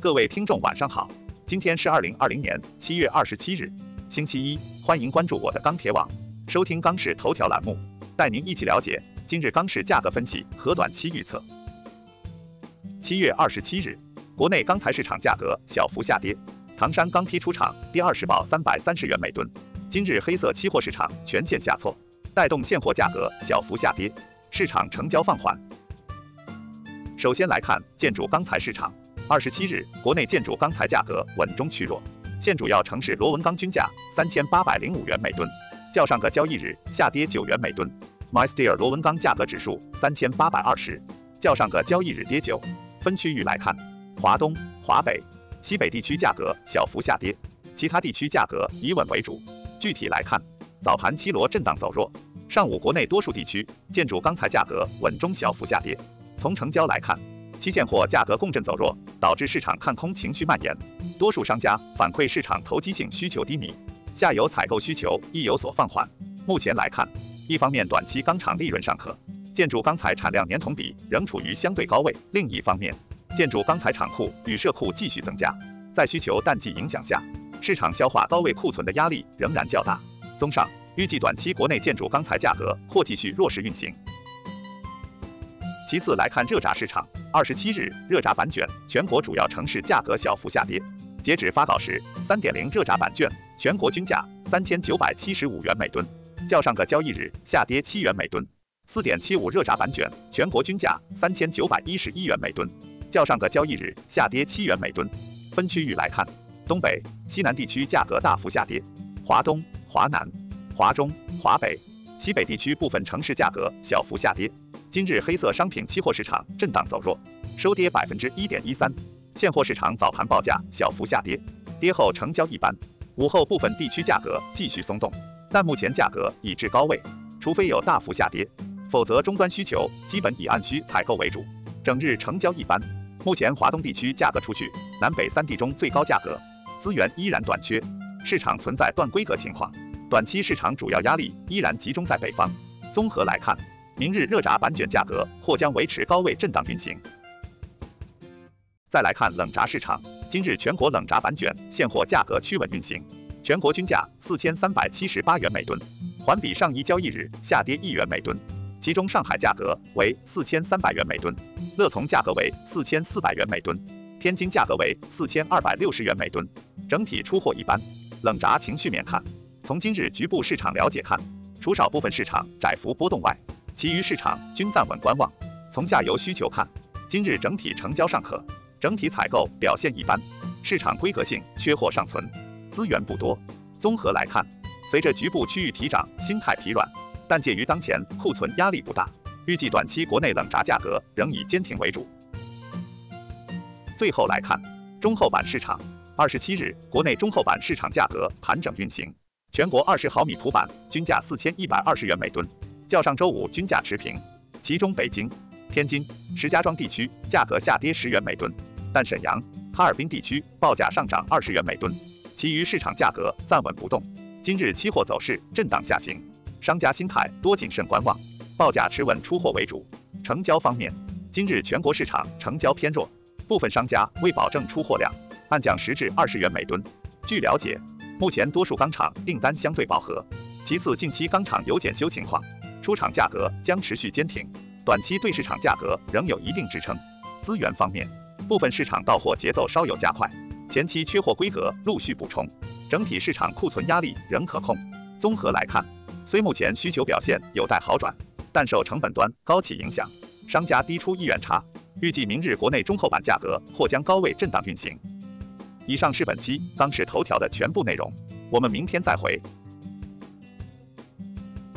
各位听众晚上好，今天是二零二零年七月二十七日，星期一，欢迎关注我的钢铁网，收听钢市头条栏目，带您一起了解今日钢市价格分析和短期预测。七月二十七日，国内钢材市场价格小幅下跌，唐山钢坯出厂第二十报三百三十元每吨。今日黑色期货市场全线下挫，带动现货价格小幅下跌，市场成交放缓。首先来看建筑钢材市场。二十七日，国内建筑钢材价格稳中趋弱，现主要城市螺纹钢均价三千八百零五元每吨，较上个交易日下跌九元每吨。MySteel 螺纹钢价格指数三千八百二十，较上个交易日跌九。分区域来看，华东、华北、西北地区价格小幅下跌，其他地区价格以稳为主。具体来看，早盘七螺震荡走弱，上午国内多数地区建筑钢材价格稳中小幅下跌。从成交来看，期现货价格共振走弱，导致市场看空情绪蔓延。多数商家反馈市场投机性需求低迷，下游采购需求亦有所放缓。目前来看，一方面短期钢厂利润尚可，建筑钢材产量年同比仍处于相对高位；另一方面，建筑钢材厂库与社库继续增加，在需求淡季影响下，市场消化高位库存的压力仍然较大。综上，预计短期国内建筑钢材价格或继续弱势运行。其次来看热轧市场，二十七日热轧板卷全国主要城市价格小幅下跌。截止发稿时，三点零热轧板卷全国均价三千九百七十五元每吨，较上个交易日下跌七元每吨。四点七五热轧板卷全国均价三千九百一十一元每吨，较上个交易日下跌七元每吨。分区域来看，东北、西南地区价格大幅下跌，华东、华南、华中、华北、西北地区部分城市价格小幅下跌。今日黑色商品期货市场震荡走弱，收跌百分之一点一三。现货市场早盘报价小幅下跌，跌后成交一般。午后部分地区价格继续松动，但目前价格已至高位，除非有大幅下跌，否则终端需求基本以按需采购为主。整日成交一般。目前华东地区价格出去，南北三地中最高价格，资源依然短缺，市场存在断规格情况。短期市场主要压力依然集中在北方。综合来看。明日热轧板卷价格或将维持高位震荡运行。再来看冷轧市场，今日全国冷轧板卷现货价格趋稳运行，全国均价四千三百七十八元每吨，环比上一交易日下跌一元每吨。其中上海价格为四千三百元每吨，乐从价格为四千四百元每吨，天津价格为四千二百六十元每吨。整体出货一般。冷轧情绪面看，从今日局部市场了解看，除少部分市场窄幅波动外。其余市场均暂稳观望。从下游需求看，今日整体成交尚可，整体采购表现一般，市场规格性缺货尚存，资源不多。综合来看，随着局部区域提涨，心态疲软，但鉴于当前库存压力不大，预计短期国内冷轧价格仍以坚挺为主。最后来看中厚板市场，二十七日国内中厚板市场价格盘整运行，全国二十毫米普板均价四千一百二十元每吨。较上周五均价持平，其中北京、天津、石家庄地区价格下跌十元每吨，但沈阳、哈尔滨地区报价上涨二十元每吨，其余市场价格暂稳不动。今日期货走势震荡下行，商家心态多谨慎观望，报价持稳出货为主。成交方面，今日全国市场成交偏弱，部分商家为保证出货量，暗降十至二十元每吨。据了解，目前多数钢厂订单相对饱和，其次近期钢厂有检修情况。出厂价格将持续坚挺，短期对市场价格仍有一定支撑。资源方面，部分市场到货节奏稍有加快，前期缺货规格陆续补充，整体市场库存压力仍可控。综合来看，虽目前需求表现有待好转，但受成本端高企影响，商家低出意愿差。预计明日国内中厚板价格或将高位震荡运行。以上是本期钢市头条的全部内容，我们明天再会。